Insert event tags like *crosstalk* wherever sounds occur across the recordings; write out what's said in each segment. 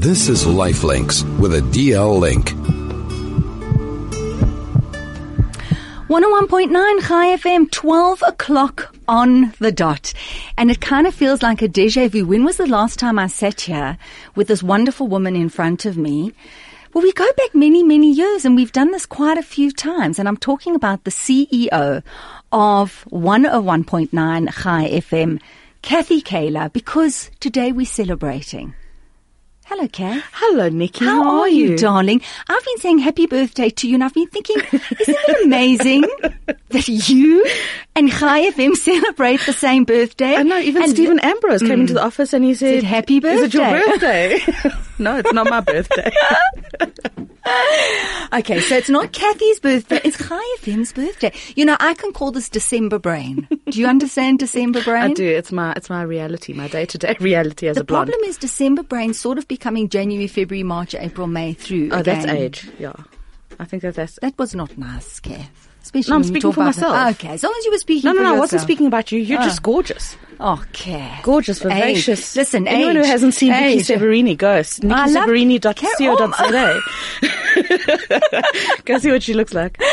This is Lifelinks with a DL link. 101.9 Chai FM, 12 o'clock on the dot. And it kind of feels like a deja vu. When was the last time I sat here with this wonderful woman in front of me? Well, we go back many, many years and we've done this quite a few times. And I'm talking about the CEO of 101.9 Chai FM, Kathy Kaler, because today we're celebrating. Hello, Kath. Hello, Nikki. How, How, are you, darling? I've been saying happy birthday to you, and I've been thinking, *laughs* isn't it amazing that you and Chai FM celebrate the same birthday? I know, even And Stephen Ambrose came mm. into the office and he said, Said, "Happy Is it your birthday." birthday? *laughs* no, it's not my birthday. *laughs* Okay, so it's not Kathy's birthday, it's Chai FM's birthday. You know, I can call this December brain. Do you understand December brain? I do. It's my it's my reality, my day to day reality as The a blonde. The problem is December brain sort of becoming January, February, March, April, May through. oh, that's age. Yeah, I think that that's. That was not nice, Kath. Especially No, I'm speaking for myself. Okay, as long as you were speaking No, no, no. I wasn't speaking about you. You're Ah. just gorgeous. Okay. Gorgeous, vivacious. Age. Listen, anyone who hasn't seen Nikki Age. Severini, go. NikkiSeverini.co.za. *laughs* go see what she looks like. *laughs*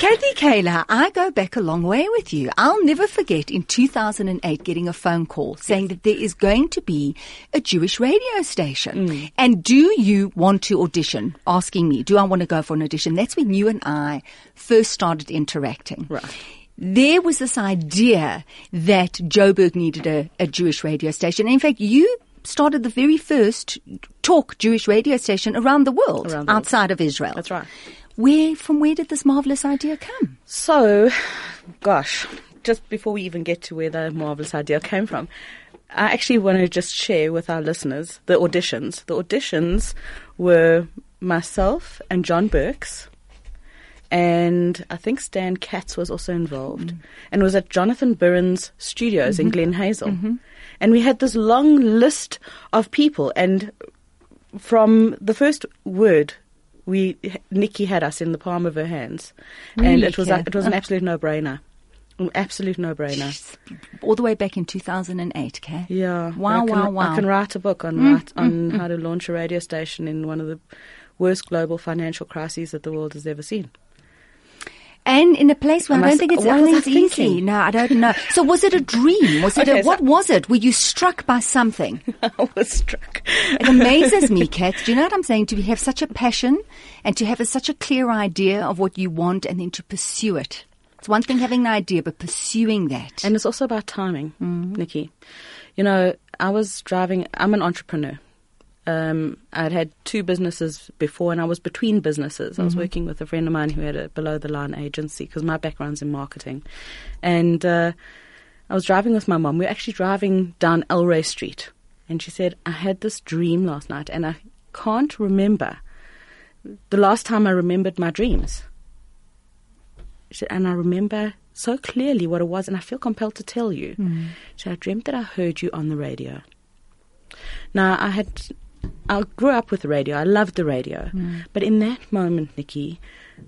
Kathy Kaler, I go back a long way with you. I'll never forget in 2008 getting a phone call saying that there is going to be a Jewish radio station. Mm. And do you want to audition? Asking me, do I want to go for an audition? That's when you and I first started interacting. Right. There was this idea that Joburg needed a, a Jewish radio station. In fact, you started the very first talk Jewish radio station around the world, Around the world. outside of Israel. That's right. Where, from where did this marvelous idea come? So, gosh, just before we even get to where the marvelous idea came from, I actually want to just share with our listeners the auditions. The auditions were myself and John Burks, and I think Stan Katz was also involved, mm-hmm. and was at Jonathan Burns Studios in mm-hmm. Glen Hazel. Mm-hmm. And we had this long list of people, and from the first word, we Nikki had us in the palm of her hands, and it was a, it was an absolute no brainer, absolute no brainer. All the way back in 2008, Kat. Yeah, Wow, I can, wow, wow. I can write a book on mm, write, mm, on mm. how to launch a radio station in one of the worst global financial crises that the world has ever seen. And in a place where I I don't think it's, what was I easy. No, I don't know. So was it a dream? Was it *laughs* Okay, a, so- what was it? Were you struck by something? *laughs* I was struck. It amazes me, Kat. Do you know what I'm saying? To have such a passion and to have a, such a clear idea of what you want and then to pursue it. It's one thing having an idea, but pursuing that. And it's also about timing, Mm. Nikki. You know, I was driving, I'm an entrepreneur. Um, I'd had two businesses before and I was between businesses. I was Mm-hmm. working with a friend of mine who had a below the line agency because my background's in marketing. And uh, I was driving with my mom. We were actually driving down Elray Street. And she said, I had this dream last night and I can't remember the last time I remembered my dreams. She said, and I remember so clearly what it was, and I feel compelled to tell you. She said, I dreamt that I heard you on the radio. Now, I had, I grew up with the radio. I loved the radio. Mm. But in that moment, Nikki,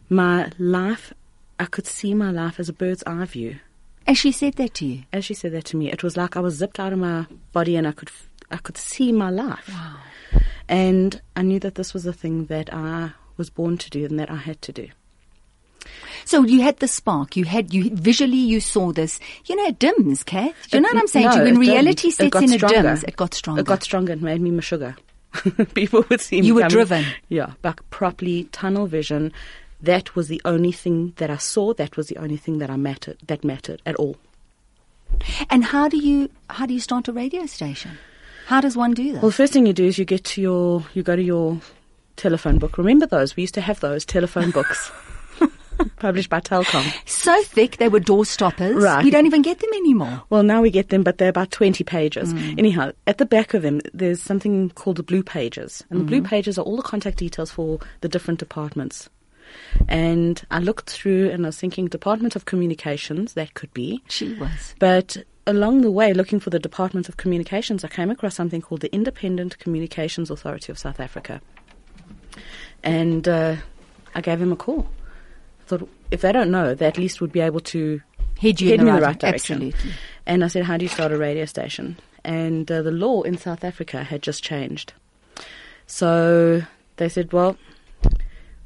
my life, I could see my life as a bird's eye view. As she said that to you. As she said that to me, it was like I was zipped out of my body and I could, I could see my life. And I knew that this was the thing that I was born to do and that I had to do. So you had the spark. You had you visually you saw this. You know, it dims, Kath. Do you know what I'm saying? no, you? When reality didn't. It sets in, it stronger. dims. It got stronger. It got stronger and made me my sugar. *laughs* People would see me. You were coming- driven. Yeah, back properly, tunnel vision. That was the only thing that I saw. That was the only thing that I mattered. That mattered at all. And how do you how do you start a radio station? How does one do that? Well, the first thing you do is you get to your, you go to your telephone book. Remember those? We used to have those telephone books, *laughs* *laughs* published by Telkom. so thick they were door stoppers. Right. We don't even get them anymore. Well, now we get them, but they're about 20 pages. Mm. Anyhow, at the back of them, there's something called the blue pages. And the Mm. blue pages are all the contact details for the different departments. And I looked through and I was thinking, Department of Communications, that could be. She was. But along the way, looking for the Department of Communications, I came across something called the Independent Communications Authority of South Africa. And uh, I gave him a call. Thought, if they don't know, they at least would be able to Head you head in the in the right- right direction. absolutely. And I said, how do you start a radio station? And uh, the law in South Africa had just changed. So they said, well,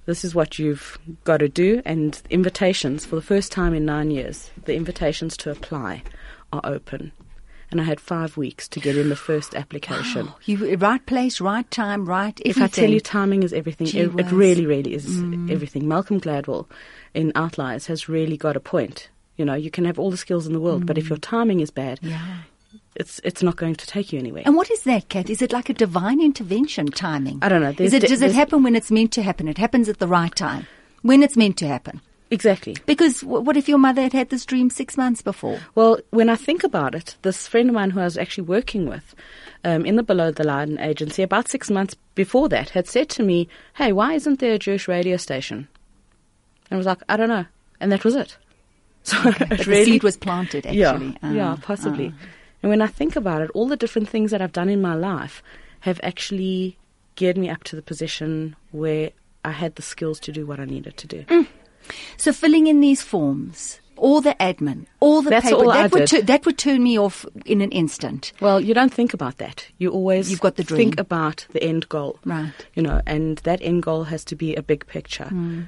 this is what you've got to do. And invitations, for the first time in nine years, the invitations to apply are open. And I had five weeks to get in the first application. You right place, right time, right. If I tell you timing is everything, it, it really, really is mm. everything. Malcolm Gladwell in Outliers has really got a point. You know, you can have all the skills in the world, but if mm. your timing is bad, Yeah. it's it's not going to take you anywhere. And what is that, Kat? Is it like a divine intervention timing? I don't know. Is it, di- does it happen when it's meant to happen? It happens at the right time, when it's meant to happen. Exactly. Because w- what if your mother had had this dream six months before? Well, when I think about it, this friend of mine who I was actually working with um, in the Below the Line agency about six months before that had said to me, Hey, why isn't there a Jewish radio station? And I was like, I don't know. And that was it. *laughs* So But it the really seed was planted, actually. Yeah, yeah, Ah, possibly. ah. And when I think about it, all the different things that I've done in my life have actually geared me up to the position where I had the skills to do what I needed to do. Mm. So filling in these forms, all the admin, all the That's paper, all that would tu- that would turn me off in an instant. Well, you don't think about that. You always You've got the dream. think about the end goal. Right. You know, and that end goal has to be a big picture. Hmm.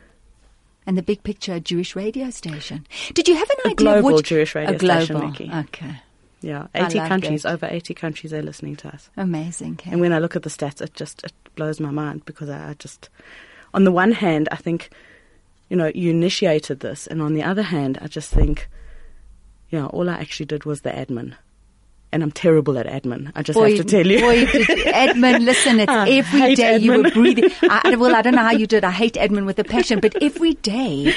And the big picture, a Jewish radio station. Did you have an A idea global Jewish radio a global? station, Nikki. Okay, Yeah, I 80 love countries, that. over 80 countries are listening to us. amazing. And when I look at the stats, it just it blows my mind because I, I just, on the one hand, I think, you know, you initiated this, and on the other hand, I just think, yeah, all I actually did was the admin, and I'm terrible at admin. I just Boy, have to tell you. boy, Edmund, *laughs* listen, it's I every day you were breathing. I, well, I don't know how you did. I hate Edmund with a passion, but *laughs* every day,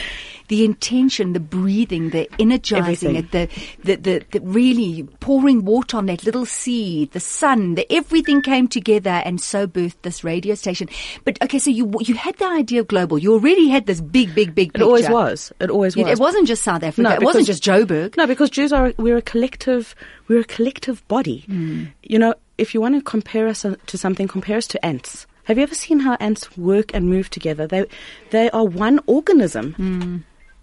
the intention, the breathing, the energizing it, the, the, the, the really pouring water on that little seed, the sun, the everything came together and so birthed this radio station. But okay, so you you had the idea of global. You already had this big, big, big picture. it always was. It always was. it wasn't just South Africa. No, it wasn't just Joburg. No, because Jews are we're a collective we're a collective body. Hmm. You know, if you want to compare us to something, compare us to ants. Have you ever seen how ants work and move together? They they are one organism. Hmm.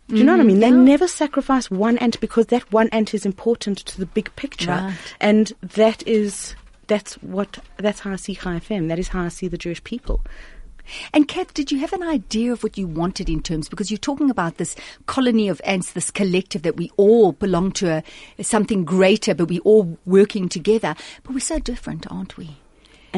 Do you know what I mean? They mm-hmm. never sacrifice one ant because that one ant is important to the big picture, Right. and that is that's what that's how I see Chai FM. That is how I see the Jewish people. And Kath, did you have an idea of what you wanted in terms? Because you're talking about this colony of ants, this collective that we all belong to a, something greater, but we all working together. But we're so different, aren't we?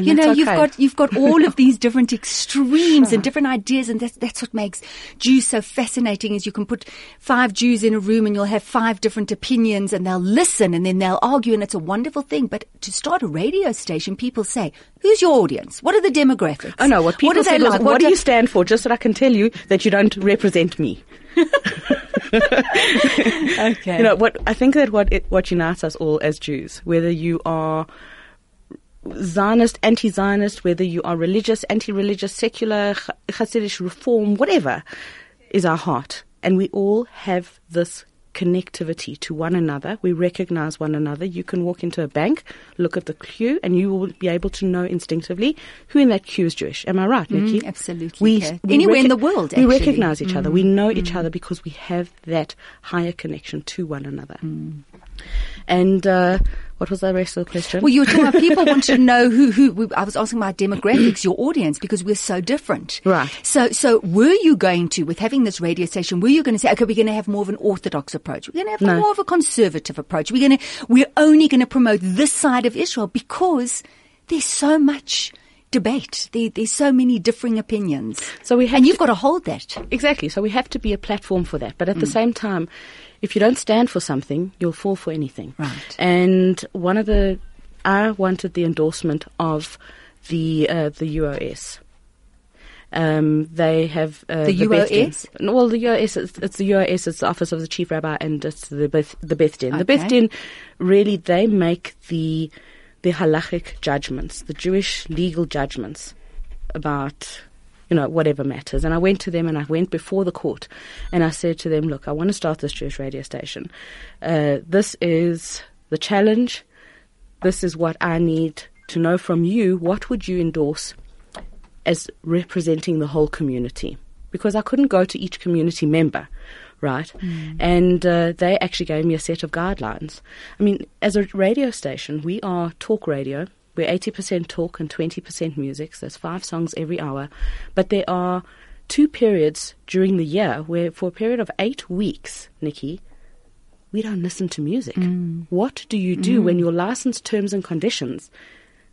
And you know, you've got you've got all of *laughs* these different extremes and different ideas, and that's that's what makes Jews so fascinating. Is you can put five Jews in a room, and you'll have five different opinions, and they'll listen, and then they'll argue, and it's a wonderful thing. But to start a radio station, people say, "Who's your audience? What are the demographics? I know what people said was, like? what, do do- you stand for? Just so I can tell you that you don't represent me. *laughs* *laughs* Okay. You know what? I think that what it, what unites us all as Jews, whether you are Zionist, anti-Zionist, whether you are religious, anti-religious, secular, Hasidic, Reform, whatever, is our heart, and we all have this connectivity to one another. We recognize one another. You can walk into a bank, look at the queue, and you will be able to know instinctively who in that queue is Jewish. Am I right, mm, Nikki? Mm, absolutely, We, we Anywhere in the world, we recognize each other. We mm, know each mm. other because we have that higher connection to one another. And uh, what was the rest of the question? Well, you were talking about people want to *laughs* know who, who, we- I was asking about demographics, your audience, because we're so different. Right. So, so were you going to, with having this radio station, were you going to say, okay, we're going to have more of an orthodox approach. We're going to have No. more of a conservative approach. We're going to, we're only going to promote this side of Israel because there's so much debate. There, there's so many differing opinions. So we have and you've to- got to hold that. Exactly. So we have to be a platform for that. But at the same time, if you don't stand for something, you'll fall for anything. Right. And one of the, I wanted the endorsement of the uh, the UOS. Um, they have uh, The Din. UOS? No, Well, the UOS, it's, it's the UOS, it's the Office of the Chief Rabbi, and it's the Beth, the Beth Din. The Okay. Beth Din, really, they make the the halachic judgments, the Jewish legal judgments about you know whatever matters. And I went to them and I went before the court, and I said to them, "Look, I want to start this Jewish radio station. Uh, this is the challenge. This is what I need to know from you. What would you endorse as representing the whole community?" Because I couldn't go to each community member. Right, and uh, they actually gave me a set of guidelines. I mean, as a radio station, we are talk radio, We're 80% talk and 20% music. So there's five songs every hour. But there are two periods during the year where, for a period of eight weeks, Nikki, we don't listen to music. Mm. What do you do when mm. your license terms and conditions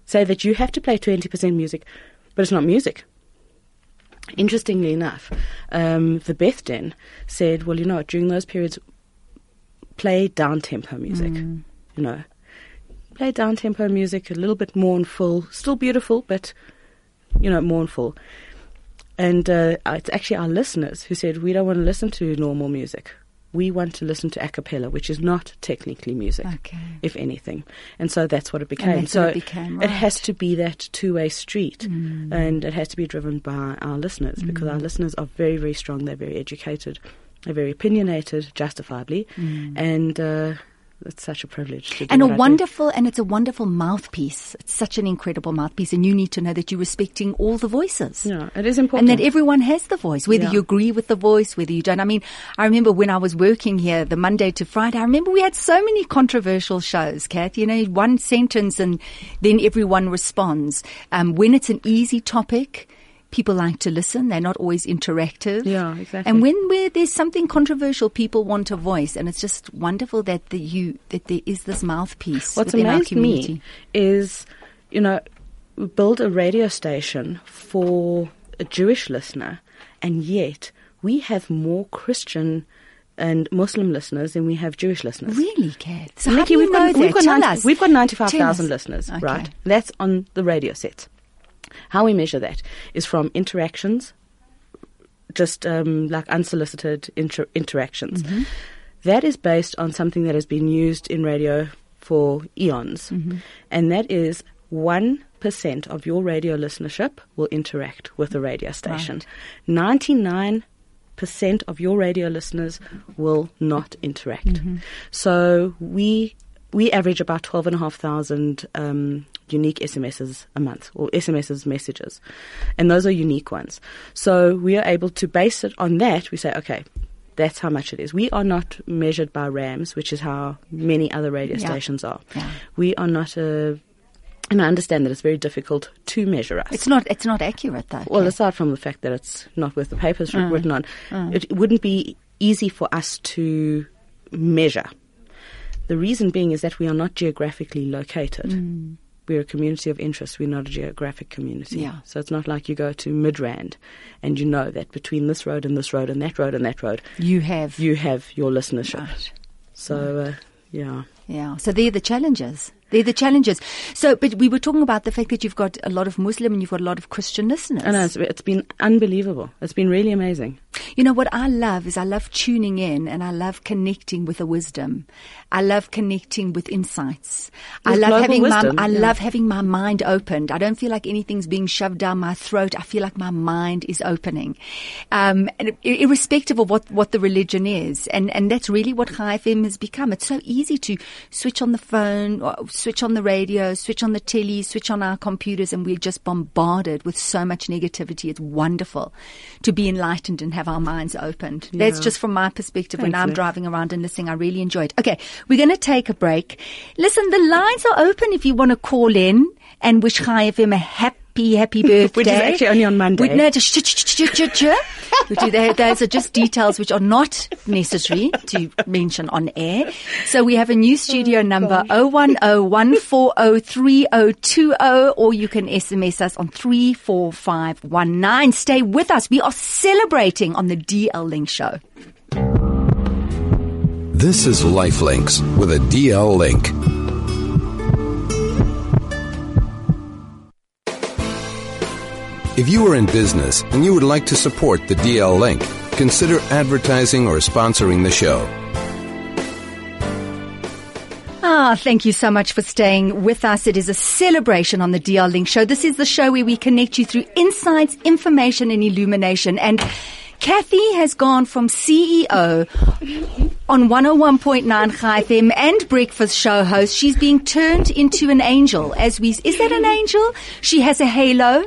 say that you have to play 20% music, but it's not music? Interestingly enough, um, the Beth Din said, well, you know, during those periods, play down tempo music. Mm. You know, play down tempo music, a little bit mournful, still beautiful, but you know, mournful. And uh, it's actually our listeners who said we don't want to listen to normal music. We want to listen to a cappella, which is not technically music, Okay. if anything. And so that's what it became. so it became, it has to be that two-way street, Mm. and it has to be driven by our listeners because our listeners are very, very strong. They're very educated. They're very opinionated, justifiably, and uh, it's such a privilege. To do. And a what I do. wonderful, and it's a wonderful mouthpiece. It's such an incredible mouthpiece, and you need to know that you're respecting all the voices. Yeah, it is important. And that everyone has the voice, whether Yeah. you agree with the voice, whether you don't. I mean, I remember when I was working here the Monday to Friday, I remember we had so many controversial shows, Kath. You know, one sentence and then everyone responds. Um, when it's an easy topic, people like to listen. They're not always interactive. Yeah, exactly. And when where there's something controversial, people want a voice, and it's just wonderful that the, you that there is this mouthpiece What's within our amazed community. me is, you know, we build a radio station for a Jewish listener, and yet we have more Christian and Muslim listeners than we have Jewish listeners. Really, Kath? So how do you we've know got, that? we've got, Tell 90 us. we've got 95,000 listeners, Okay. right? That's on the radio sets. How we measure that is from interactions, just um, like unsolicited inter- interactions. Mm-hmm. That is based on something that has been used in radio for eons, Mm-hmm. and that is 1% of your radio listenership will interact with the radio station. 99 percent of your radio listeners will not interact. Mm-hmm. So we we average about twelve and a half thousand um, unique SMSs a month, or SMSs messages, and those are unique ones. So we are able to base it on that. We say, okay. That's how much it is. We are not measured by RAMs, which is how many other radio Yeah. stations are. Yeah. We are not a, and I understand that it's very difficult to measure us. It's not. It's not accurate though. Well, Kath. aside from the fact that it's not with the papers Mm. written on, it wouldn't be easy for us to measure. The reason being is that we are not geographically located. Mm. We're a community of interest. We're not a geographic community. Yeah. So it's not like you go to Midrand and you know that between this road and this road and that road and that road, you have. you have your listenership. Right. So, uh, yeah. Yeah. So they're the challenges. They're the challenges. So, but we were talking about the fact that you've got a lot of Muslim and you've got a lot of Christian listeners. I know, it's, it's been unbelievable. It's been really amazing. You know what I love is I love tuning in and I love connecting with the wisdom. I love connecting with insights. I love having wisdom, my I yeah. love having my mind opened. I don't feel like anything's being shoved down my throat. I feel like my mind is opening, um, and irrespective of what what the religion is. And and that's really what Chai FM has become. It's so easy to switch on the phone, or switch on the radio, switch on the telly, switch on our computers, and we're just bombarded with so much negativity. It's wonderful to be enlightened and have our minds opened. That's just from my perspective. when I'm driving around and listening, I really enjoy it. Okay, we're going to take a break. Listen, the lines are open if you want to call in and wish Chai FM a happy, happy happy birthday. *laughs* Which is actually only on Monday. We, no, just ch- ch- ch- ch- ch- Which is- they- Those are just details which are not necessary to mention on air. So we have a new studio oh, number 010-140-3020 or you can SMS us on 34519. Stay with us. We are celebrating on the DL Link show. This is Lifelinks with a DL link. If you are in business and you would like to support the DL link, consider advertising or sponsoring the show. Ah, thank you so much for staying with us. It is a celebration on the DL Link show. This is the show where we connect you through insights, information, and illumination. And Kathy has gone from CEO on 101.9 Chai FM and breakfast show host. She's being turned into an angel as we, is that an angel? She has a halo.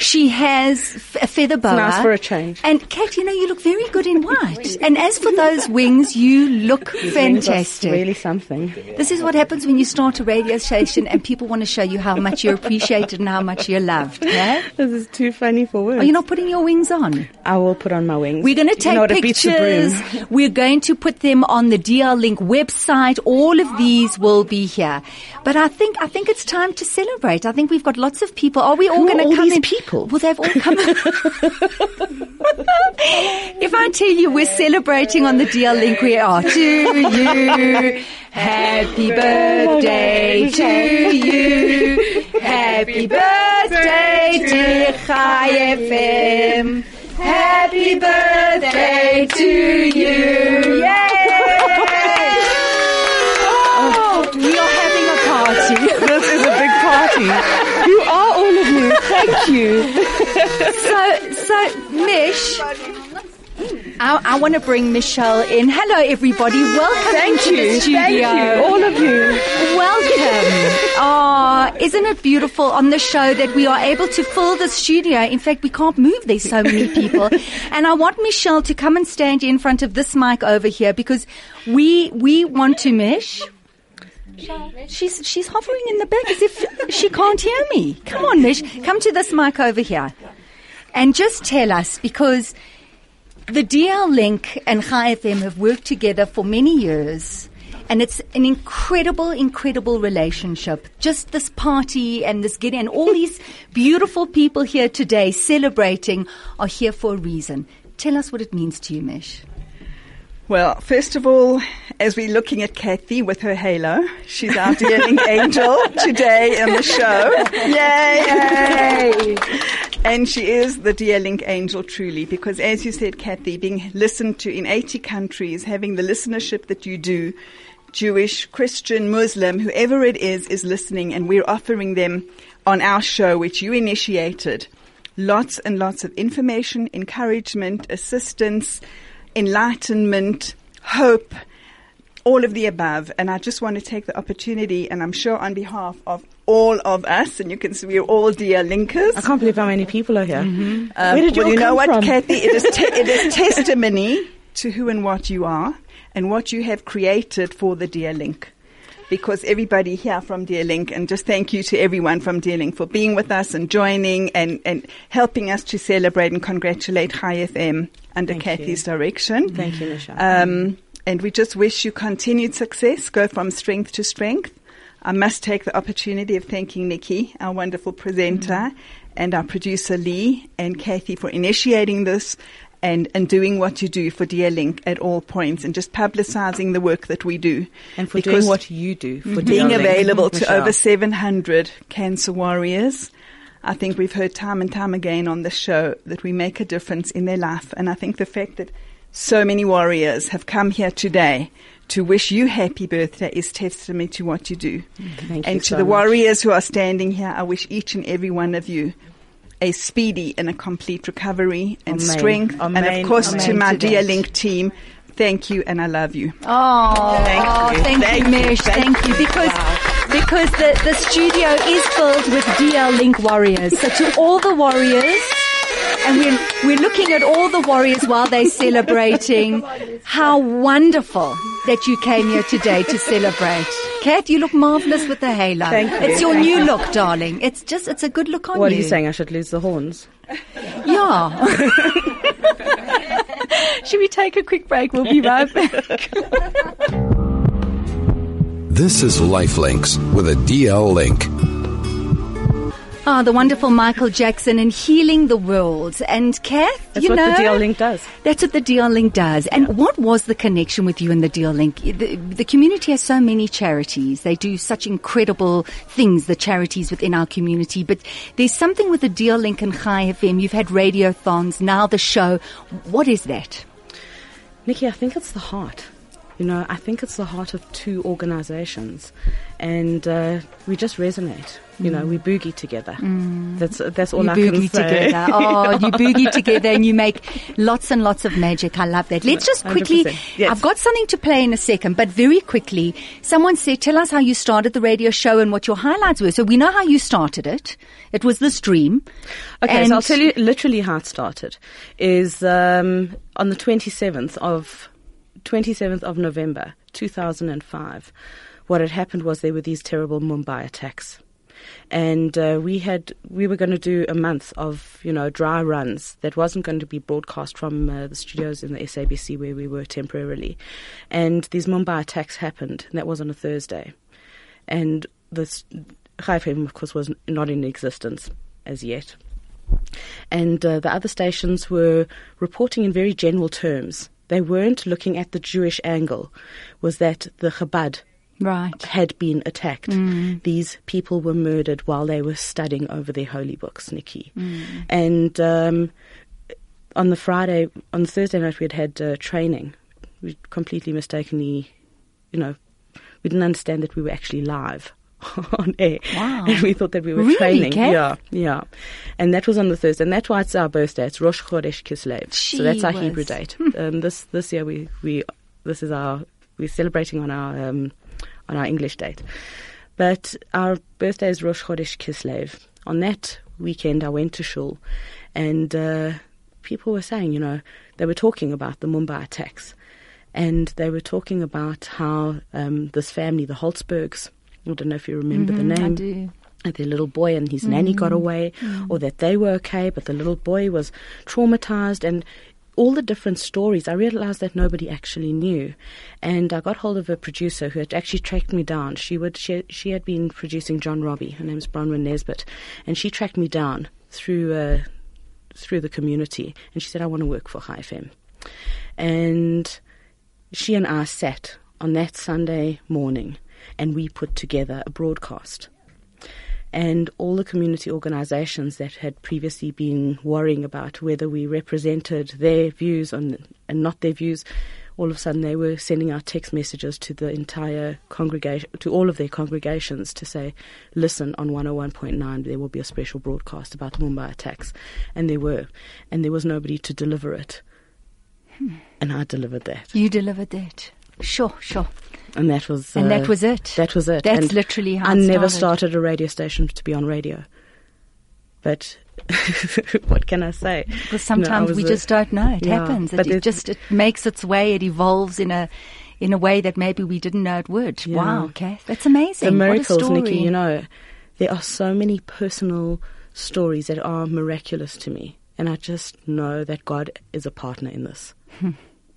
She has a feather boa. nice for a change. And Kat, you know, you look very good in *laughs* white. and as for those wings, you look *laughs* are fantastic. Really something. This is what happens when you start a radio station and people want to show you how much you're appreciated and how much you're loved. Okay? This is too funny for words. Are you not putting your wings on? I will put on my wings. We're going to You know take what, it beats the broom. pictures. *laughs* We're going to put them on the DL Link website. All of these will be here. But I think I think it's time to celebrate. I think we've got lots of people. Are we all going to all come these in? people? Well, they've all come. *laughs* if I tell you we're celebrating on the DL Link, we are to you. Happy birthday to you. Happy birthday, dear Chai FM. Happy birthday to you. Thank you. So, so, Mish, I, I want to bring Michelle in. Hello, everybody. Welcome Thank into you. the studio. Thank you. All of you. Welcome. Oh, isn't it beautiful on the show that we are able to fill the studio? In fact, we can't move. There's so many people. *laughs* and I want Michelle to come and stand in front of this mic over here because we, we want to Mish. She's, she's hovering in the back as if she can't hear me. Come on, Mish. Come to this mic over here. And just tell us because the DL Link and Chai FM have worked together for many years. And it's an incredible, incredible relationship. Just this party and this getting and all these *laughs* beautiful people here today celebrating are here for a reason. Tell us what it means to you, Mish. Well, first of all, as we're looking at Kathy with her halo, she's our dealing *laughs* angel today in the show. Yay! and she is the dear link angel truly because as you said, Kathy, being listened to in 80 countries, having the listenership that you do, Jewish, Christian, Muslim, whoever it is, is listening and we're offering them on our show, which you initiated, lots and lots of information, encouragement, assistance, enlightenment, hope, all of the above. And I just want to take the opportunity, and I'm sure on behalf of all of us, and you can see we're all dear linkers. I can't believe how many people are here. Um, Where did you well, you know come what, from? Kathy? It is, te- it is *laughs* testimony to who and what you are and what you have created for the Dear Link. Because everybody here from Dear Link, and just thank you to everyone from Dear Link for being with us and joining and, and helping us to celebrate and congratulate Chai FM under Thank Kathy's you. direction. Thank you, Michelle. Um, and we just wish you continued success, go from strength to strength. I must take the opportunity of thanking Nikki, our wonderful presenter, Mm-hmm. and our producer Lee and Kathy for initiating this and, and doing what you do for Dear Link at all points and just publicizing the work that we do. and for Because doing what you do. For being Link. available to Michelle. over 700 cancer warriors. I think we've heard time and time again on the show that we make a difference in their life. And I think the fact that so many warriors have come here today to wish you happy birthday is testimony to what you do. Thank and you to so the much. warriors who are standing here, I wish each and every one of you a speedy and a complete recovery and Amen. strength. and of course, to my dear. Link team, thank you and I love you. Oh, Thank you. thank, Thank you. Mish. Thank, Thank you. Because, because the, the studio is filled with DL Link warriors. So to all the warriors, and we're, we're looking at all the warriors while they're celebrating. How wonderful that you came here today to celebrate. Kat, you look marvelous with the halo. Thank you. It's your new look, darling. It's just, it's a good look on What you. What are you saying? I should lose the horns? Yeah. *laughs* Should we take a quick break? We'll be right back. This is Lifelinks with a DL link. Ah, the wonderful Michael Jackson and healing the world. And Kath, That's you what know, the DL Link does. That's what the DL Link does. And what was the connection with you and the DL Link? The, the community has so many charities. They do such incredible things, the charities within our community. But there's something with the DL Link and Chai FM. You've had radiothons, now the show. What is that? Nikki, I think it's the heart. You know, I think it's the heart of two organizations, and uh, we just resonate. You know, we boogie together. That's that's all you I boogie can say. together. *laughs* Oh, you boogie together and you make lots and lots of magic. I love that. Let's just quickly. Yes. I've got something to play in a second, but very quickly, someone said, tell us how you started the radio show and what your highlights were. So we know how you started it. It was this dream. Okay, And- so I'll tell you literally how it started. Is um, on the twenty seventh of twenty seventh of November two thousand and five. What had happened was there were these terrible Mumbai attacks, and uh, we had we were going to do a month of you know dry runs that wasn't going to be broadcast from uh, the studios in the SABC where we were temporarily, and these Mumbai attacks happened. And that was on a Thursday, and this Chai FM, of course, was not in existence as yet and uh, the other stations were reporting in very general terms. They weren't looking at the Jewish angle, was that the Chabad Right. had been attacked. These people were murdered while they were studying over their holy books, Nikki. And um, on the Friday, on the Thursday night, we had had uh, training. We completely mistakenly, you know, we didn't understand that we were actually live *laughs* on air. Wow. And we thought that we were Really, training. Kath? Yeah, yeah. And that was on the Thursday. And that's why it's our birthday. It's Rosh Chodesh Kislev. So that's our Gee Hebrew date. um, this this year we, we this is our we're celebrating on our um, on our English date. But our birthday is Rosh Chodesh Kislev. On that weekend, I went to shul, and uh, people were saying, you know, they were talking about the Mumbai attacks, and they were talking about how um, this family, the Holzbergs, I don't know if you remember the name Mm-hmm, I do. their little boy and his nanny got away, or that they were okay, but the little boy was traumatized, and all the different stories. I realized that nobody actually knew, and I got hold of a producer who had actually tracked me down. She would she, she had been producing John Robbie. Her name is Bronwyn Nesbitt, and she tracked me down through uh, through the community, and she said, "I want to work for Chai FM," and she and I sat on that Sunday morning and we put together a broadcast. And all the community organizations that had previously been worrying about whether we represented their views on, and not their views, all of a sudden they were sending out text messages to the entire congregation, to all of their congregations to say, listen, on 101.9 there will be a special broadcast about the Mumbai attacks. And there were. And there was nobody to deliver it. Hmm. And I delivered that. You delivered that. Sure, sure. And that was And that uh, was it. That was it. That's And literally how I never started. a radio station to be on radio. *laughs* But *laughs* what can I say? Because You know, I sometimes we a- just don't know. It Yeah, happens. It, but it just it makes its way. It evolves in a in a way that maybe we didn't know it would. Yeah. Wow, Kath, that's amazing. the What a miracles, story. Nikki. You know, there are so many personal stories that are miraculous to me, and I just know that God is a partner in this.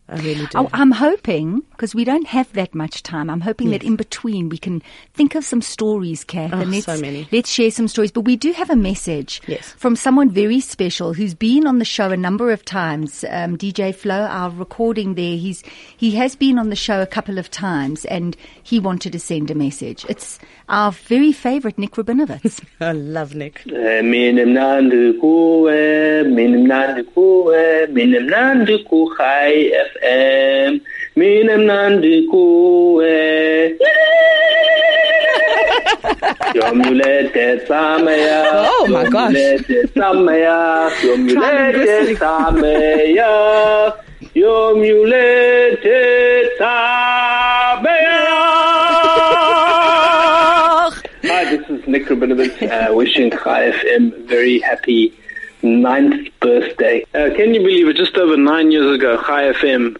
I really do. Oh, I'm hoping because we don't have that much time. I'm hoping that hmm. in between we can think of some stories, Kath, Oh, and let's so many. let's share some stories. But we do have a message Yes. from someone very special who's been on the show a number of times. Um, DJ Flo, our recording there, he's he has been on the show a couple of times, and he wanted to send a message. It's our very favourite Nik Rabinowitz. *laughs* I love Nick. Minimnandu kuwe, minimnandu kuwe, minimnandu ku high FM, minimnandu kuwe. *laughs* Yomulete samaya. Oh, my gosh. Yomulete samaya. Yomulete samaya. Yomulete samaya. *laughs* Hi, this is Nik Rabinowitz, uh, wishing Chai FM a very happy ninth birthday. Uh, can you believe it? Just over nine years ago, Chai FM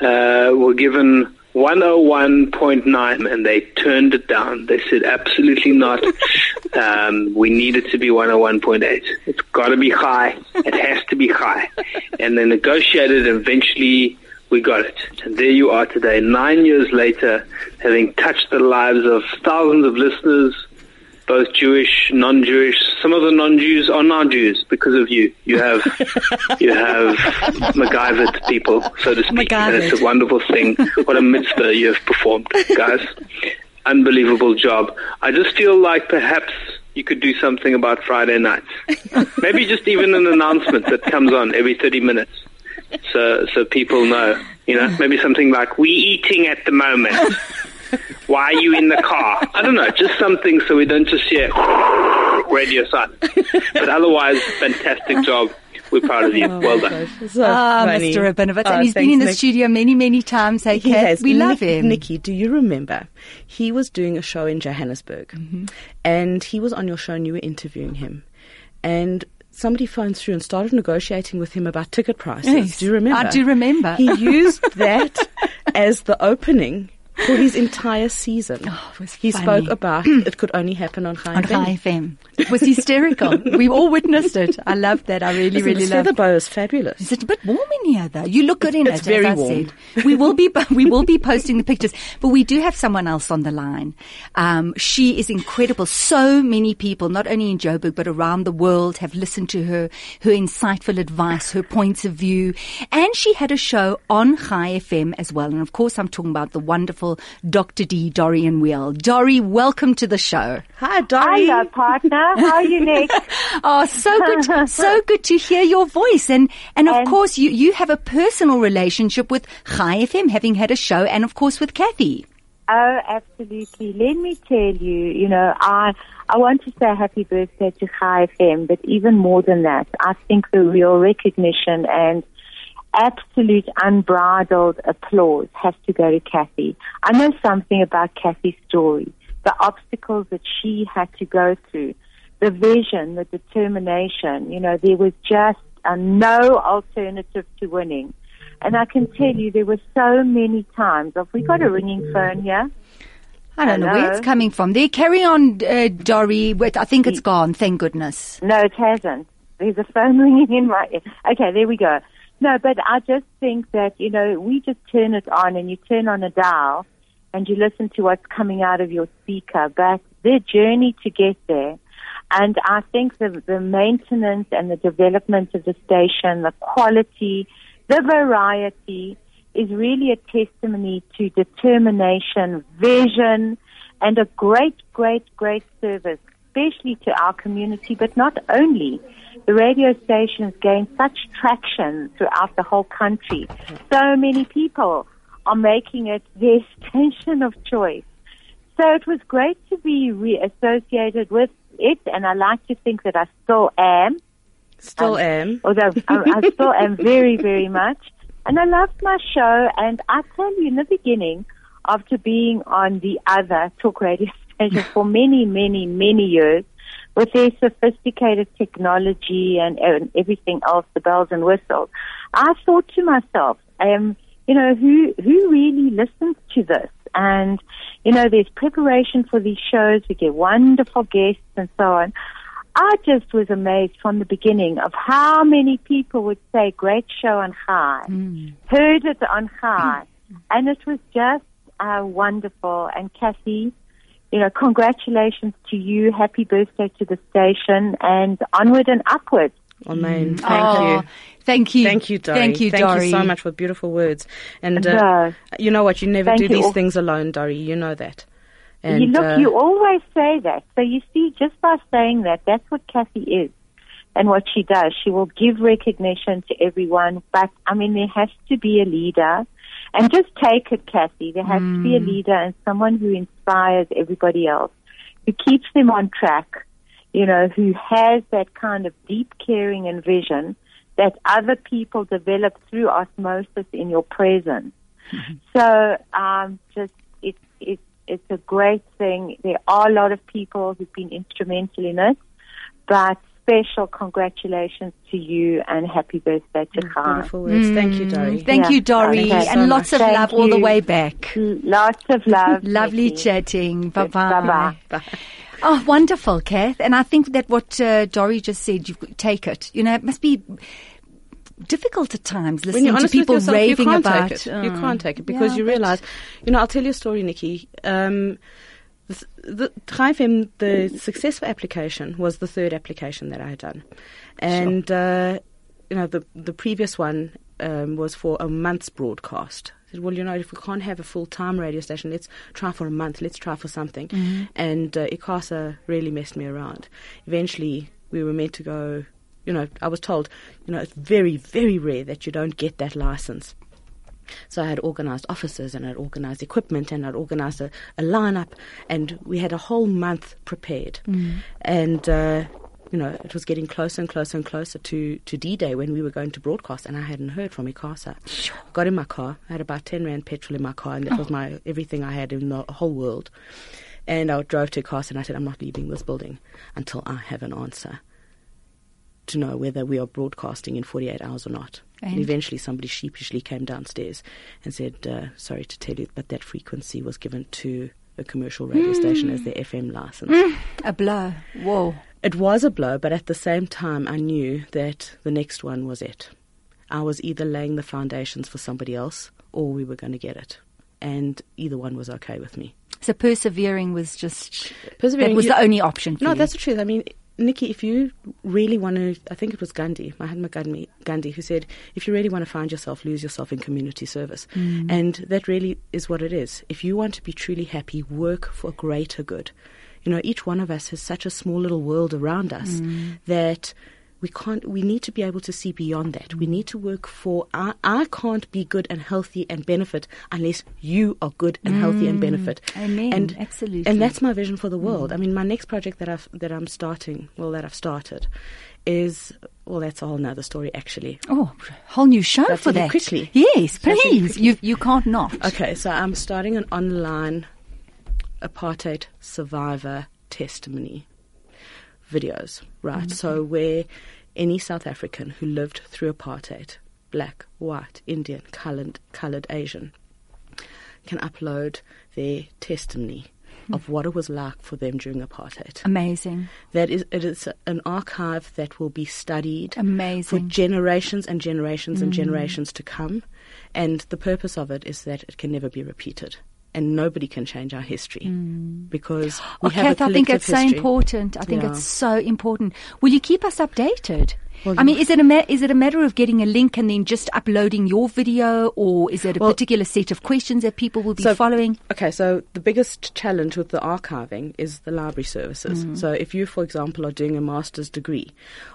uh, were given 101.9 and they turned it down. They said, absolutely not. *laughs* um, we need it to be 101.8. It's got to be high. It has to be high. And they negotiated and eventually we got it. And there you are today, nine years later, having touched the lives of thousands of listeners, both Jewish, non-Jewish. Some of the non-Jews are non-Jews because of you. You have *laughs* you have MacGyvered people, so to speak, and it's a wonderful thing. What a mitzvah you have performed, guys! Unbelievable job. I just feel like perhaps you could do something about Friday nights. Maybe just even an announcement that comes on every thirty minutes, so so people know. You know, maybe something like, we eating at the moment. *laughs* Why are you in the car? I don't know, just something so we don't just hear *laughs* radio silence. But otherwise, fantastic job. We're proud of you. Oh well done. so Ah, funny. Mr. Rabinowitz. Oh, and he's been in the Nick. studio many, many times. Hey, He has. we love him. Nikki, do you remember? He was doing a show in Johannesburg, Mm-hmm. and he was on your show, and you were interviewing him, and. Somebody phoned through and started negotiating with him about ticket prices. Yes, do you remember? I do remember. He used *laughs* that as the opening for his entire season. Oh, he funny. spoke about *clears throat* it could only happen on Chai on FM. Chai FM. It was hysterical. *laughs* we all witnessed it. I loved that. I really, Listen, really loved feather boa is fabulous. Is it a bit warm in here, though? You look good in It's it. very as I warm. Said. We will be we will be posting the pictures, but we do have someone else on the line. Um, she is incredible. So many people, not only in Joburg but around the world, have listened to her, her insightful advice, her points of view, and she had a show on Chai FM as well. And of course, I'm talking about the wonderful Dr. D. Dorianne Weil. Dori, welcome to the show. Hi, Dory. Hello, partner. How are you, *laughs* Nick? Oh, so good, *laughs* so good to hear your voice. And, and of And- course, you, you have a personal relationship with Chai FM, having had a show, and of course with Kathy. Oh, absolutely. Let me tell you, you know, I I want to say happy birthday to Chai FM, but even more than that, I think the real recognition and absolute unbridled applause has to go to Kathy. I know something about Kathy's story, the obstacles that she had to go through, the vision, the determination. You know, there was just uh, no alternative to winning. And I can tell you, there were so many times. Have we got a ringing phone here? I don't know where it's coming from. There, carry on, uh, Dori. Wait, I think it's gone. Thank goodness. No, it hasn't. There's a phone *laughs* ringing in my ear. Okay, there we go. No, but I just think that, you know, we just turn it on and you turn on a dial and you listen to what's coming out of your speaker. But the journey to get there, and I think the, the maintenance and the development of the station, the quality, the variety is really a testimony to determination, vision, and a great, great, great service, especially to our community, but not only. The radio stations gained such traction throughout the whole country. So many people are making it their *laughs* station of choice. So it was great to be reassociated with it, and I like to think that I still am Still Um, am. although *laughs* I, I still am very, very much. And I loved my show. And I tell you, in the beginning, after being on the other talk radio *laughs* station for many, many, many years, with their sophisticated technology and, and everything else, the bells and whistles, I thought to myself, um, you know, who who really listens to this? And you know, there's preparation for these shows. We get wonderful guests and so on. I just was amazed from the beginning of how many people would say, great show on high, heard it on high. And it was just uh, wonderful. And Kathy, you know, congratulations to you. Happy birthday to the station and onward and upward. Amen. Thank Oh, you. Thank you. Thank you, Dory. Thank you, Thank you so much for beautiful words. And uh, No. you know what? You never Thank do you these all. things alone, Dory. You know that. you And look, uh, you always say that. So you see, just by saying that, that's what Kathy is and what she does. She will give recognition to everyone, but I mean, there has to be a leader. And just take it, Kathy. There has to be a leader and someone who inspires everybody else, who keeps them on track, you know, who has that kind of deep caring and vision that other people develop through osmosis in your presence. So, um, just it's it's it's a great thing. There are a lot of people who've been instrumental in it, but special congratulations to you and happy birthday to Khan. beautiful words. Thank you, Dory. Thank Yeah. you, Dory, Okay. Thank and so lots much. of Thank love all the way back. *laughs* Lots of love. *laughs* Lovely Nikki. chatting. Bye bye. Bye-bye. Oh, wonderful, Kath. And I think that what uh, Dory just said, you take it. You know, it must be difficult at times when listening you're to people with yourself, raving you can't about. take it. you uh, can't take it because yeah, you realize, you know, I'll tell you a story, Nikki. Um, the, the Chai the successful application was the third application that I had done, and uh, you know the the previous one um, was for a month's broadcast. I said, well, you know, if we can't have a full time radio station, let's try for a month. Let's try for something. And uh, ICASA really messed me around. Eventually, we were meant to go. You know, I was told, you know, it's very, very rare that you don't get that license. So I had organized offices and I'd organized equipment and I'd organized a, a lineup and we had a whole month prepared. And, uh, you know, it was getting closer and closer and closer to, to D-Day when we were going to broadcast and I hadn't heard from ICASA. Got in my car. I had about 10 rand petrol in my car and that was my, everything I had in the whole world. And I drove to ICASA and I said, I'm not leaving this building until I have an answer to know whether we are broadcasting in 48 hours or not. And, And? eventually somebody sheepishly came downstairs and said, uh, sorry to tell you, but that frequency was given to a commercial radio station as their FM license. A blow. Whoa. It was a blow, but at the same time, I knew that the next one was it. I was either laying the foundations for somebody else or we were going to get it. And either one was okay with me. So persevering was just Persevering, that was you- the only option for No, you. that's the truth. I mean, Nikki, if you really want to, I think it was Gandhi, Mahatma Gandhi, Gandhi, who said, if you really want to find yourself, lose yourself in community service. Mm. And that really is what it is. If you want to be truly happy, work for greater good. You know, each one of us has such a small little world around us mm. that we can't, we need to be able to see beyond that. We need to work for, I, I can't be good and healthy and benefit unless you are good and healthy and mm. benefit. Amen. And, Absolutely. And that's my vision for the world. Mm. I mean, my next project that I've that I'm starting, well, that I've started, is well, that's a whole nother story actually. Oh, whole new show I for that. quickly? Yes, please. You you can't not. Okay, so I'm starting an online apartheid survivor testimony videos, right? Mm-hmm. So where any South African who lived through apartheid, black, white, Indian, colored, colored Asian, can upload their testimony mm-hmm. of what it was like for them during apartheid. Amazing. That is, it is an archive that will be studied Amazing. for generations and generations and mm-hmm. generations to come. And the purpose of it is that it can never be repeated. And nobody can change our history because we Oh, have Kath, a I think it's so important. I think Yeah. it's so important. Will you keep us updated? Well, I mean, is it a ma- is it a matter of getting a link and then just uploading your video, or is it a Well- particular set of questions that people will be So- following? Okay, so the biggest challenge with the archiving is the library services. Mm. So if you, for example, are doing a master's degree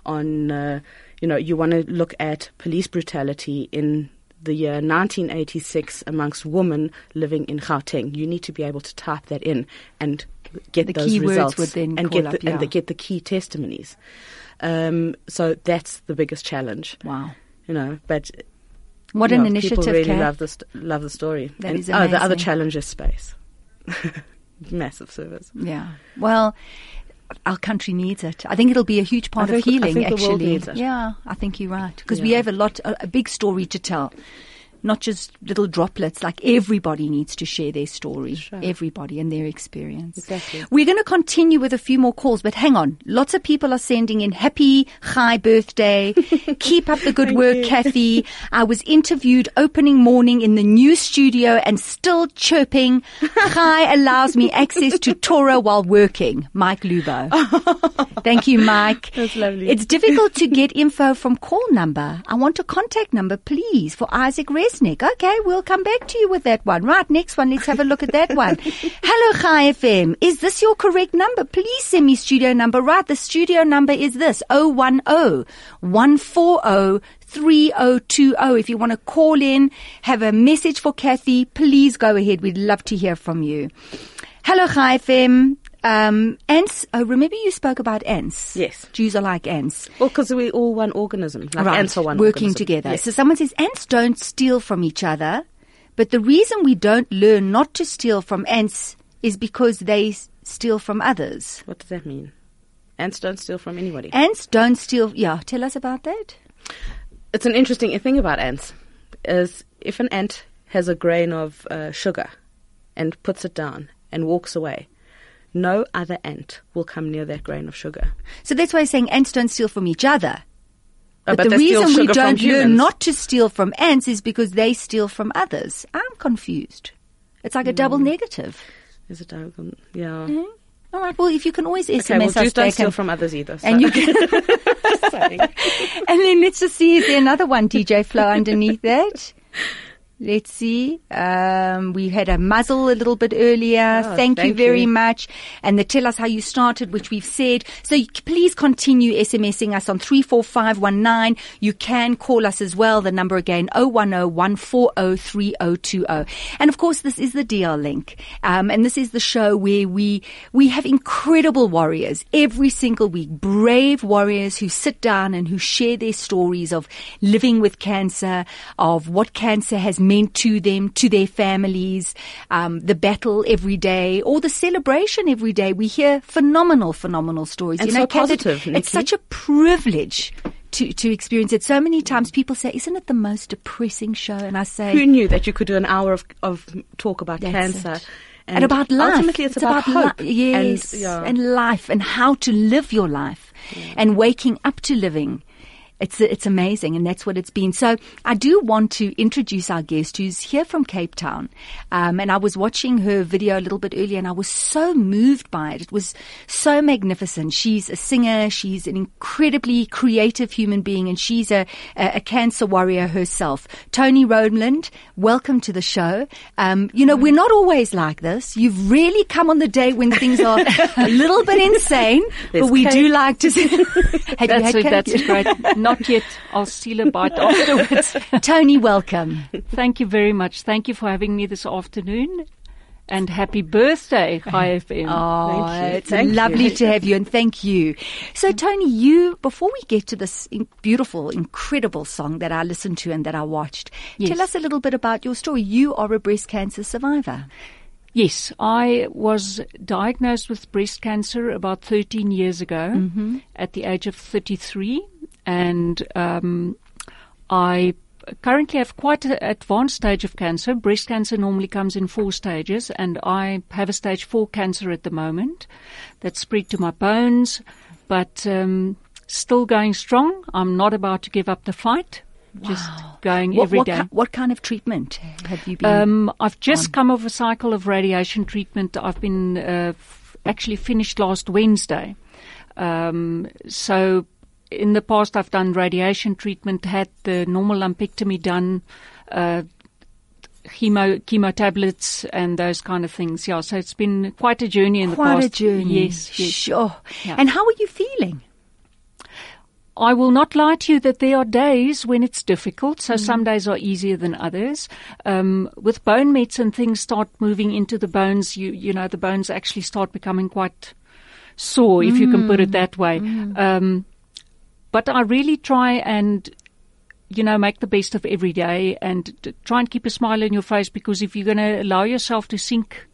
on, uh, you know, you want to look at police brutality in the year 1986 amongst women living in Gauteng, you need to be able to type that in and get The those results and get up, the, and yeah. the, get the key testimonies. Um, so that's the biggest challenge. Wow. You know, but What an know, initiative, People really Kath. love the st- love the story. That and, is oh, the other challenge is space. *laughs* Massive service. Yeah. Well, our country needs it. I think it'll be a huge part of think- I healing. actually, world needs it. yeah, I think you're right because we have a lot, a, a big story to tell. Not just little droplets. Like everybody needs to share their story. Sure. Everybody and their experience. Exactly. We're going to continue with a few more calls, but hang on. Lots of people are sending in happy Chai birthday. *laughs* Keep up the good work, Kathy. I was interviewed opening morning in the new studio and still chirping. *laughs* Chai allows me access to Torah while working. Mike Lubo. *laughs* Thank you, Mike. That's lovely. It's difficult to get info from call number. I want a contact number, please, for Isaac Resnick. Okay, we'll come back to you with that one. Right, next one. Let's have a look at that one. *laughs* Hello, Chai FM. Is this your correct number? Please send me studio number. Right, the studio number is this 010 140 3020. If you want to call in, have a message for Kathy, please go ahead. We'd love to hear from you. Hello, Chai FM. Um, ants. Oh, remember you spoke about ants. Yes. Jews are like ants. Well, because we're all one organism. Like ants are one working organism. together. Yes. So someone says ants don't steal from each other, but the reason we don't learn not to steal from ants is because they steal from others. What does that mean? Ants don't steal from anybody. Ants don't steal. Yeah, tell us about that. it's an interesting thing about ants is if an ant has a grain of uh, sugar and puts it down and walks away, no other ant will come near that grain of sugar. So that's why I'm saying ants don't steal from each other. Oh, But, the reason we don't learn not to steal from ants is because they steal from others. I'm confused. It's like a hmm. double negative. is it diagonal? Yeah. Mm-hmm. All right. Well, if you can always SMS Okay, well, us Jews don't steal and- from others either. so- and you can, *laughs* *laughs* and then let's just see is there another one, DJ Flow, underneath that? Let's see. Um, we had a muzzle a little bit earlier. Oh, thank, you very you. much. And the tell us how you started, which we've said. So you, please continue SMSing us on 34519. You can call us as well. The number again, 010-140-3020. And of course, this is the DL link. Um, and this is the show where we, we have incredible warriors every single week. Brave warriors who sit down and who share their stories of living with cancer, of what cancer has meant to them, to their families, um, the battle every day, or the celebration every day. We hear phenomenal, phenomenal stories. And you know, so it- positive, Nikki. It's such a privilege. To, to experience it. So many times people say, isn't it the most depressing show? And I say, Who knew that you could do an hour of, of talk about cancer? it. And, about life. Ultimately, it's, about, hope. li- yes, And, yeah. and life, and how to live your life, and waking up to living. It's it's amazing, and that's what it's been. So I do want to introduce our guest, who's here from Cape Town, um, and I was watching her video a little bit earlier, and I was so moved by it. It was so magnificent. She's a singer. She's an incredibly creative human being, and she's a a, a cancer warrior herself. Toni Rowland, welcome to the show. Um, you know, we're not always like this. You've really come on the day when things are *laughs* a little bit insane, but we do like to. *laughs* *laughs* Have you had it. cake? That's great. Not yet. I'll steal a bite afterwards. *laughs* Toni, welcome. Thank you very much. Thank you for having me this afternoon. And happy birthday, Chai FM. Oh, Thank you. it's Thank lovely you. to have you, and thank you. So, Toni, you before we get to this beautiful, incredible song that I listened to and that I watched, Yes. tell us a little bit about your story. You are a breast cancer survivor. Yes, I was diagnosed with breast cancer about 13 years ago mm-hmm. at the age of 33. And um, I currently have quite an advanced stage of cancer. Breast cancer normally comes in four stages, and I have a stage four cancer at the moment that's spread to my bones, but um, still going strong. I'm not about to give up the fight. Just going What, every what, day. ki- what kind of treatment have you been? Um, I've just come off a cycle of radiation treatment. I've been uh, f- actually finished last Wednesday. Um, so in the past, I've done radiation treatment, had the normal lumpectomy done, uh, chemo chemo tablets, and those kind of things. Yeah, so it's been quite a journey in the past. Quite a journey. Yes, yes. Sure. Yeah. And how are you feeling? I will not lie to you that there are days when it's difficult. Mm. So some days are easier than others. Um, with bone medicine, things start moving into the bones. You you know the bones actually start becoming quite sore, if you can put Mm. it that way. Um, but I really try and you know make the best of every day and try and keep a smile on your face because if you're going to allow yourself to sink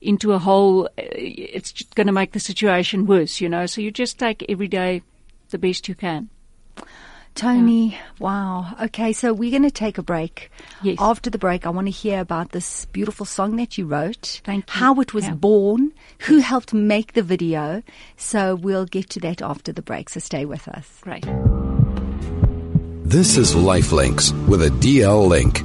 into a hole, uh, it's going to make the situation worse. You know, so you just take every day the best you can. Toni, wow. Okay, so we're going to take a break. Yes. After the break, I want to hear about this beautiful song that you wrote. Thank you. How it was Yeah. born, who helped make the video. So we'll get to that after the break, so stay with us. Great. This is Lifelinks with a DL link.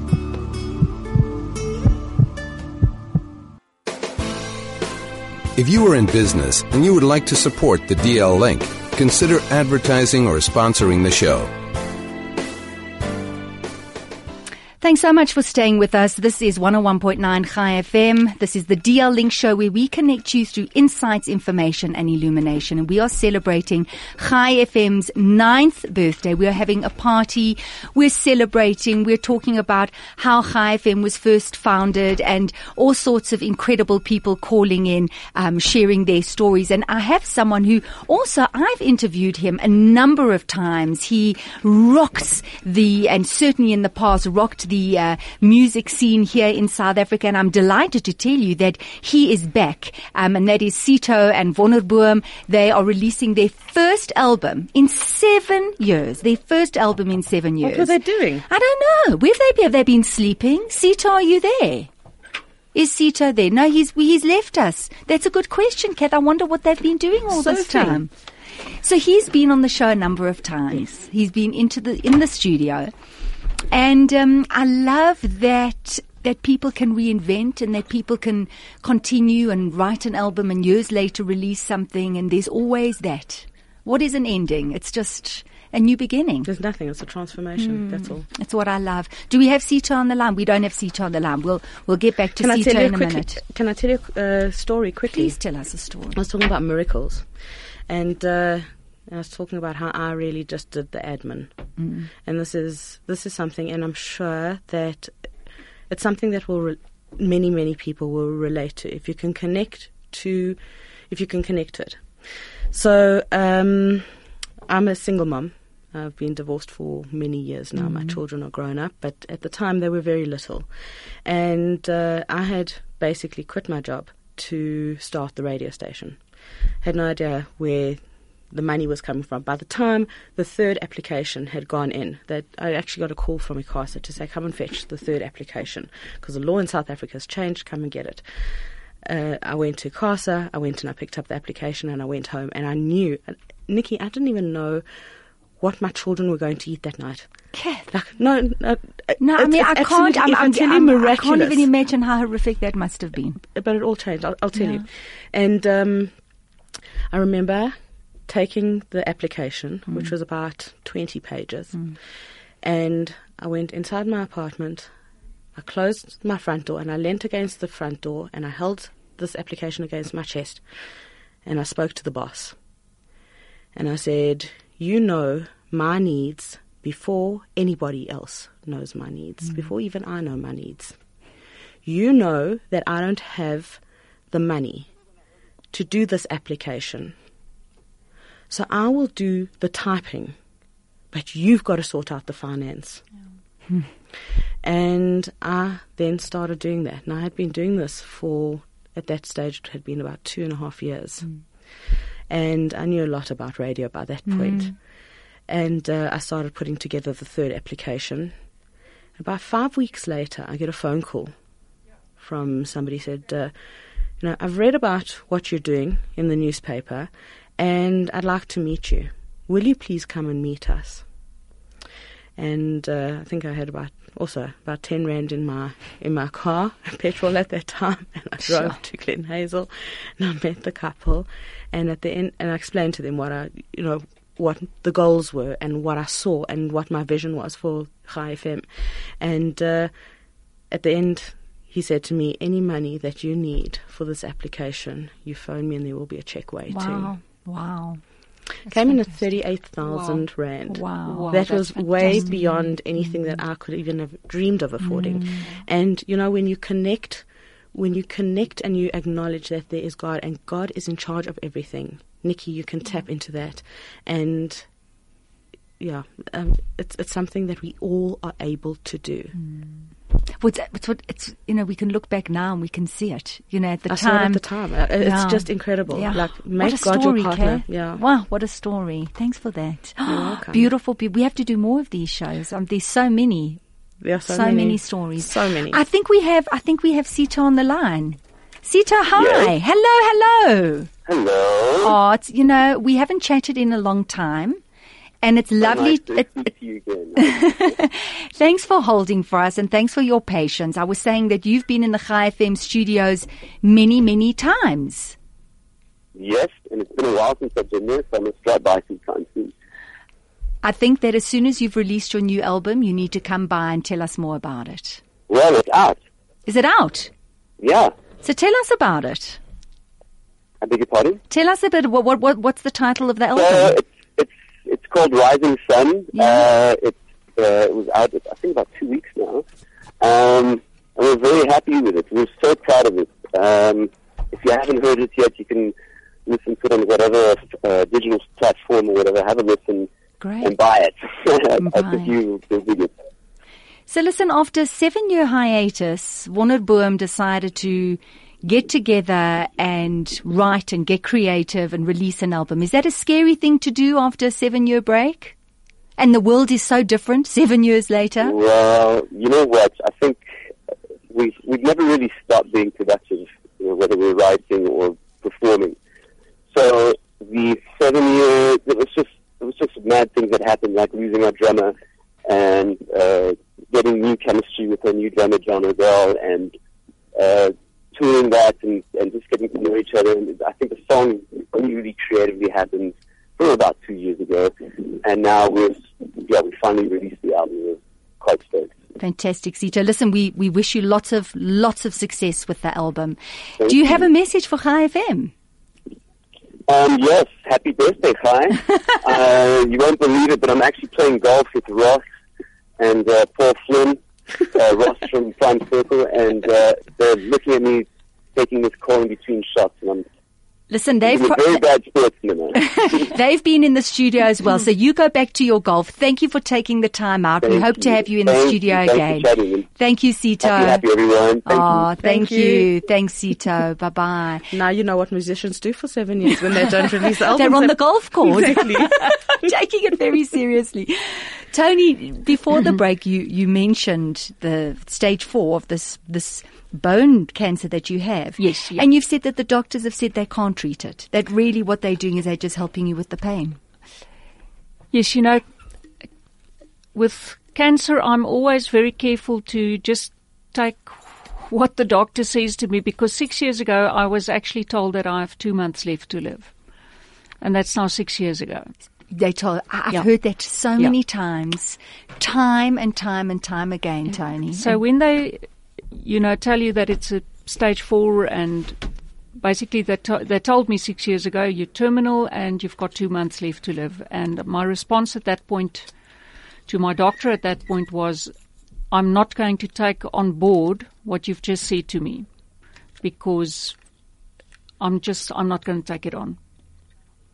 If you are in business and you would like to support the DL link, consider advertising or sponsoring the show. Thanks so much for staying with us. This is 101.9 Chai FM. This is the DL Link Show where we connect you through insights, information and illumination. And we are celebrating Chai FM's ninth birthday. We are having a party. We're celebrating. We're talking about how Chai FM was first founded and all sorts of incredible people calling in, um, sharing their stories. And I have someone who also, I've interviewed him a number of times. He rocks the, and certainly in the past rocked the uh, music scene here in South Africa. And I'm delighted to tell you that he is back. Um, and that is Cito and Wonderboom. They are releasing their first album in seven years. Their first album in seven years. What were they doing? I don't know. Where have they been? Have they been sleeping? Cito, are you there? Is Cito there? No, he's he's left us. That's a good question, Kath. I wonder what they've been doing all this time. So he's been on the show a number of times. He's been into the in the studio, and um, I love that that people can reinvent and that people can continue and write an album and years later release something. And there's always that. What is an ending? It's just a new beginning. There's nothing. It's a transformation. That's all. That's what I love. Do we have Cito on the line? We don't have Cito on the line. We'll we'll get back to Can Cito in a quickly? minute. Can I tell you a uh, story quickly? Please tell us a story. I was talking about miracles, and uh, I was talking about how I really just did the admin. And this is this is something, and I'm sure that it's something that will re- many many people will relate to if you can connect to if you can connect to it. So um, I'm a single mum. I've been divorced for many years now. My children are grown up, but at the time they were very little, and uh, I had basically quit my job to start the radio station. Had no idea where the money was coming from. By the time the third application had gone in, that I actually got a call from ICASA to say, "Come and fetch the third application," because the law in South Africa has changed. Come and get it. Uh, I went to CASA, I went and I picked up the application and I went home and I knew, and Nikki, I didn't even know what my children were going to eat that night. Kath. Like, no, no, No, I mean, I can't. I'm, I'm, I'm- I can't even imagine how horrific that must have been. but it all changed. I'll, I'll tell Yeah. you. And um, I remember taking the application, Mm. which was about 20 pages, and I went inside my apartment. I closed my front door and I leant against the front door and I held this application against my chest and I spoke to the boss. And I said, You know my needs before anybody else knows my needs, before even I know my needs. You know that I don't have the money to do this application. So I will do the typing, but you've got to sort out the finance. And I then started doing that. And I had been doing this for, at that stage, it had been about two and a half years. And I knew a lot about radio by that point. And uh, I started putting together the third application. About five weeks later, I get a phone call from somebody who said, uh, you know, I've read about what you're doing in the newspaper, and I'd like to meet you. Will you please come and meet us? And uh, I think I had about also about ten rand in my in my car, *laughs* petrol at that time, *laughs* and I drove Sure. to Glenhazel, and I met the couple, and at the end, and I explained to them what I, you know, what the goals were and what I saw and what my vision was for Chai FM, and uh, at the end, he said to me, "Any money that you need for this application, you phone me, and there will be a check waiting." Wow. Wow. Came in at thirty-eight thousand rand. Wow. Wow, that that's was way beyond anything that I could even have dreamed of affording. Mm. And you know, when you connect, when you connect and you acknowledge that there is God and God is in charge of everything, Nikki, you can tap into that, and yeah, um, it's it's something that we all are able to do. What's it's what it's you know we can look back now and we can see it. You know at the I saw it time. at the time. Uh, It's Yeah. just incredible. Yeah. Like what make a God story, your partner. Kay. Yeah. Wow, what a story. Thanks for that. *gasps* *gasps* welcome. Beautiful. be- We have to do more of these shows. Um, there's so many, There are so, so, many, stories. So many. I think we have. I think we have Cito on the line. Cito, hi. Hello, hello. Hello. Oh, it's, you know we haven't chatted in a long time, and it's lovely. Nice to it- speak to you again. *laughs* Thanks for holding for us and thanks for your patience. I was saying that you've been in the Chai FM studios many, many times. yes, and it's been a while since I've been there, so I must drop by sometime soon. I think that as soon as you've released your new album, you need to come by and tell us more about it. Well, it's out. Is it out? Yeah. So tell us about it. I beg your pardon? Tell us a bit. What, what, what what's the title of the album? It's, called Rising Sun. Yeah. Uh, it, uh, it was out, I think, about two weeks now. Um, and we're very happy with it. We're so proud of it. Um, if you haven't heard it yet, you can listen to it on whatever uh, digital platform or whatever. Have a listen Great. and buy it. *laughs* I think you will dig it. So listen, after a seven-year hiatus, Wonderboom decided to get together and write and get creative and release an album. Is that a scary thing to do after a seven-year break? And the world is so different seven years later. Well, you know what? I think we've we've never really stopped being productive, you know, whether we're writing or performing. So the seven year, it was just it was just mad things that happened, like losing our drummer and uh, getting new chemistry with our new drummer John Odell, and uh, touring that and, and just getting to know each other. And I think the song really, really creatively happened oh, about two years ago, and now we've yeah we finally released the album. We're quite stoked. Fantastic, Cito. Listen, we, we wish you lots of lots of success with the album. Do you have a message for Chai FM? Um, yes, happy birthday, Chai. *laughs* uh, you won't believe it, but I'm actually playing golf with Ross and uh, Paul Flynn, uh, *laughs* Ross from Prime Circle, and uh, they're looking at me taking this call in between shots, and I'm Listen, they've pro- very bad sportsman. *laughs* they've been in the studio as well. Mm. So you go back to your golf. Thank you for taking the time out. we Thank hope to have you in the studio you. Thank you, again. Thank you, Cito. happy, happy everyone. Thank Oh, you. thank, you. Thanks, Cito. bye bye. *laughs* Now you know what musicians do for seven years when they don't release *laughs* albums. They're on the golf course. Exactly. taking it very seriously. Toni, before the mm-hmm. break, you, you mentioned the stage four of this this bone cancer that you have. Yes, yeah. And you've said that the doctors have said they can't treat it. That really what they're doing is they're just helping you with the pain. Yes, you know, with cancer, I'm always very careful to just take what the doctor says to me because six years ago I was actually told that I have two months left to live. And that's now six years ago. They told I've Yeah. heard that so Yeah. many times, time and time and time again, Toni. So when they, you know, tell you that it's a stage four and basically they, to- they told me six years ago, you're terminal and you've got two months left to live. And my response at that point to my doctor at that point was, I'm not going to take on board what you've just said to me because I'm just, I'm not going to take it on.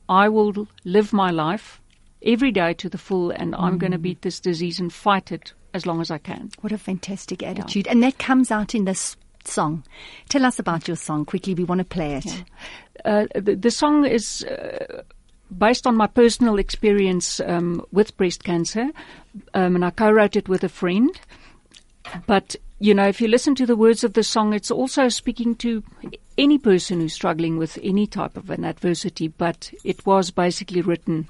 I will live my life every day to the full and I'm going to mm. beat this disease and fight it as long as I can. What a fantastic attitude. And that comes out in this song. Tell us about your song quickly. We want to play it. Uh, the, the song is uh, based on my personal experience um, with breast cancer, um, and I co-wrote it with a friend. But you know, if you listen to the words of the song, it's also speaking to any person who's struggling with any type of an adversity. But it was basically written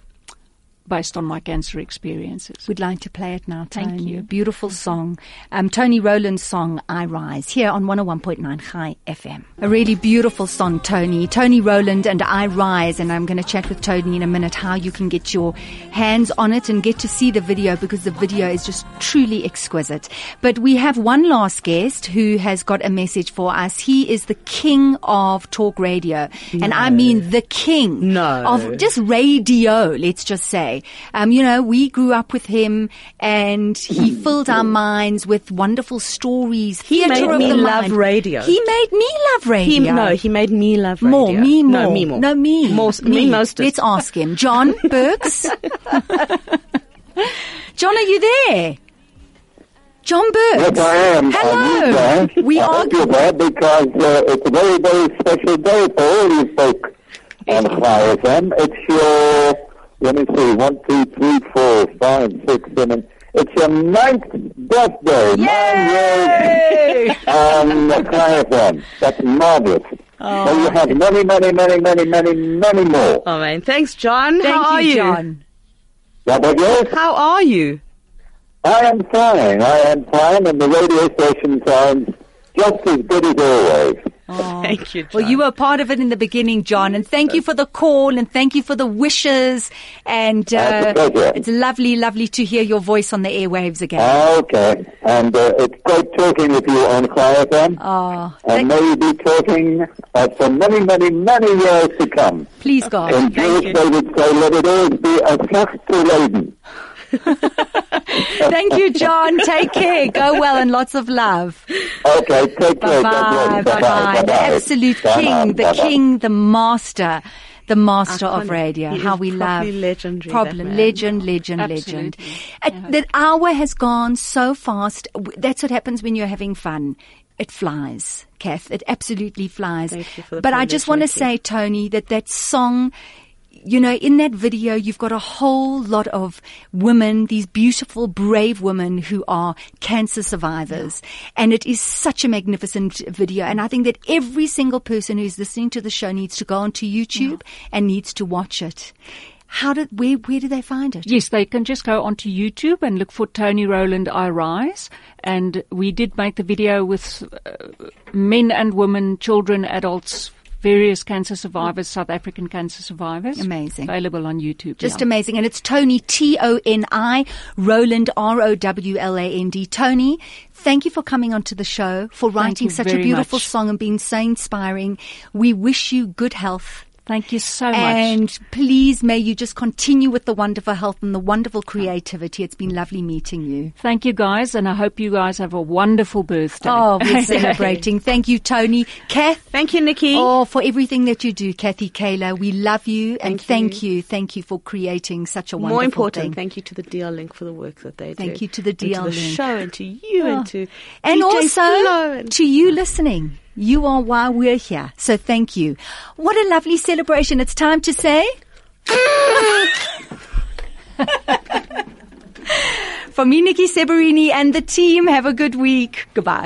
based on my cancer experiences. We'd like to play it now, Thank Toni. you. A beautiful song. Um, Toni Rowland's song, I Rise, here on 101.9 Chai FM. A really beautiful song, Toni. Toni Rowland and I Rise. And I'm going to chat with Toni in a minute how you can get your hands on it and get to see the video because the video is just truly exquisite. But we have one last guest who has got a message for us. He is the king of talk radio. And I mean the king No. of just radio, let's just say. Um, you know, we grew up with him and he filled our minds with wonderful stories. He made me love radio. He made me love radio. He, no, he made me love radio. More, me more. No, me more. No, me. More, me most. Let's ask him. John *laughs* Berks. John, are you there? John Berks. Yes, I am. Hello. I'm We I are. hope you're there because uh, it's a very, very special day for all you folk on Chai FM. It's your, let me see, one, two, three, four, five, six, seven. It's your ninth birthday. Nine years on Chai FM. That's marvelous. Oh. So you have many, many, many, many, many, many more. Oh man, thanks, John. Thank How are you, you? John. What? How are you? I am fine. I am fine, and the radio station sounds just as good as always. Thank you, John. Well, you were part of it in the beginning, John, and thank you for the call and thank you for the wishes. And uh, pleasure. it's lovely, lovely to hear your voice on the airwaves again. Okay, and uh, it's great talking with you on Chai FM. oh, and thank- may you be talking uh, for many, many, many years to come. please, God. In Jewish they would say, let it always be a flacht to leben. *laughs* Thank you, John. Take care. Go well and lots of love. Okay, take Bye care. God bye. Bye bye. The absolute Bye-bye. king, the Bye-bye. king, the master. The master of radio. How we love. properly legendary, Problem. that man. Legend, legend, legend. Absolutely. Uh, The hour has gone so fast. That's what happens when you're having fun. It flies, Kath. It absolutely flies. Thank you for the but I just want to say, Toni, that that song you know, in that video, you've got a whole lot of women, these beautiful, brave women who are cancer survivors. And it is such a magnificent video. And I think that every single person who's listening to the show needs to go onto YouTube and needs to watch it. How did, where, where do they find it? Yes, they can just go onto YouTube and look for Toni Rowland I Rise. And we did make the video with uh, men and women, children, adults, various cancer survivors, South African cancer survivors. Amazing. Available on YouTube. Just yeah. amazing. And it's Toni, T-O-N-I, Rowland, R-O-W-L-A-N-D. Toni, thank you for coming onto the show, for writing such a beautiful much. song and being so inspiring. We wish you good health. Thank you so much. And please, may you just continue with the wonderful health and the wonderful creativity. It's been lovely meeting you. Thank you guys, and I hope you guys have a wonderful birthday. Oh, we're *laughs* celebrating. Thank you, Toni. Kath. Thank you, Nikki. Oh, for everything that you do, Kathy Kaler. We love you and Thank thank you. Thank you for creating such a wonderful More important, thing. thank you to the DL Link for the work that they do. Thank you to the And to the Link. show and to you Oh. and to And DJ also Flo and- to you listening. You are why we're here. So thank you. What a lovely celebration. It's time to say. *laughs* For me, Nikki Severini and the team, have a good week. Goodbye.